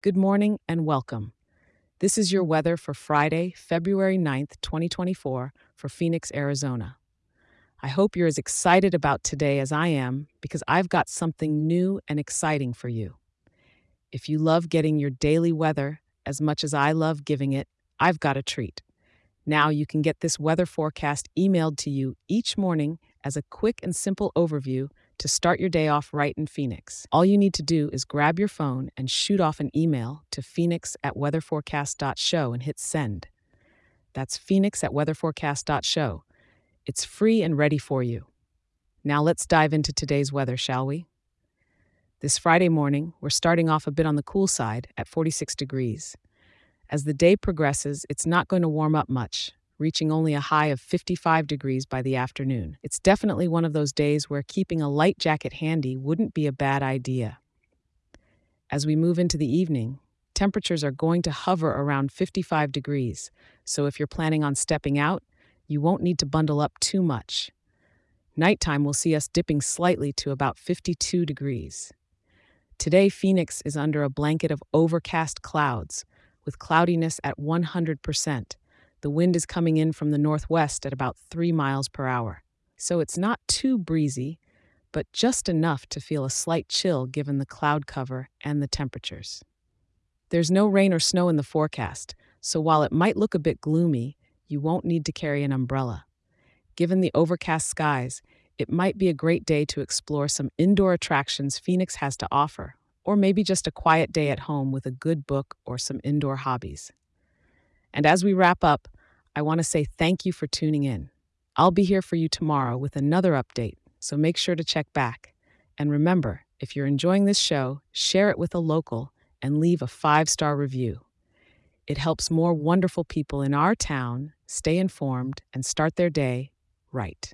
Good morning and welcome. This is your weather for Friday, February 9th, 2024, for Phoenix, Arizona. I hope you're as excited about today as I am because I've got something new and exciting for you. If you love getting your daily weather as much as I love giving it, I've got a treat. Now you can get this weather forecast emailed to you each morning as a quick and simple overview to start your day off right in Phoenix. All you need to do is grab your phone and shoot off an email to phoenix at weatherforecast.show and hit send. That's phoenix at weatherforecast.show. It's free and ready for you. Now let's dive into today's weather, shall we? This Friday morning, we're starting off a bit on the cool side at 46 degrees. As the day progresses, it's not going to warm up much, reaching only a high of 55 degrees by the afternoon. It's definitely one of those days where keeping a light jacket handy wouldn't be a bad idea. As we move into the evening, temperatures are going to hover around 55 degrees, so if you're planning on stepping out, you won't need to bundle up too much. Nighttime will see us dipping slightly to about 52 degrees. Today, Phoenix is under a blanket of overcast clouds, with cloudiness at 100%. The wind is coming in from the northwest at about 3 miles per hour. So it's not too breezy, but just enough to feel a slight chill given the cloud cover and the temperatures. There's no rain or snow in the forecast, so while it might look a bit gloomy, you won't need to carry an umbrella. Given the overcast skies, it might be a great day to explore some indoor attractions Phoenix has to offer, or maybe just a quiet day at home with a good book or some indoor hobbies. And as we wrap up, I want to say thank you for tuning in. I'll be here for you tomorrow with another update, so make sure to check back. And remember, if you're enjoying this show, share it with a local and leave a five star review. It helps more wonderful people in our town stay informed and start their day right.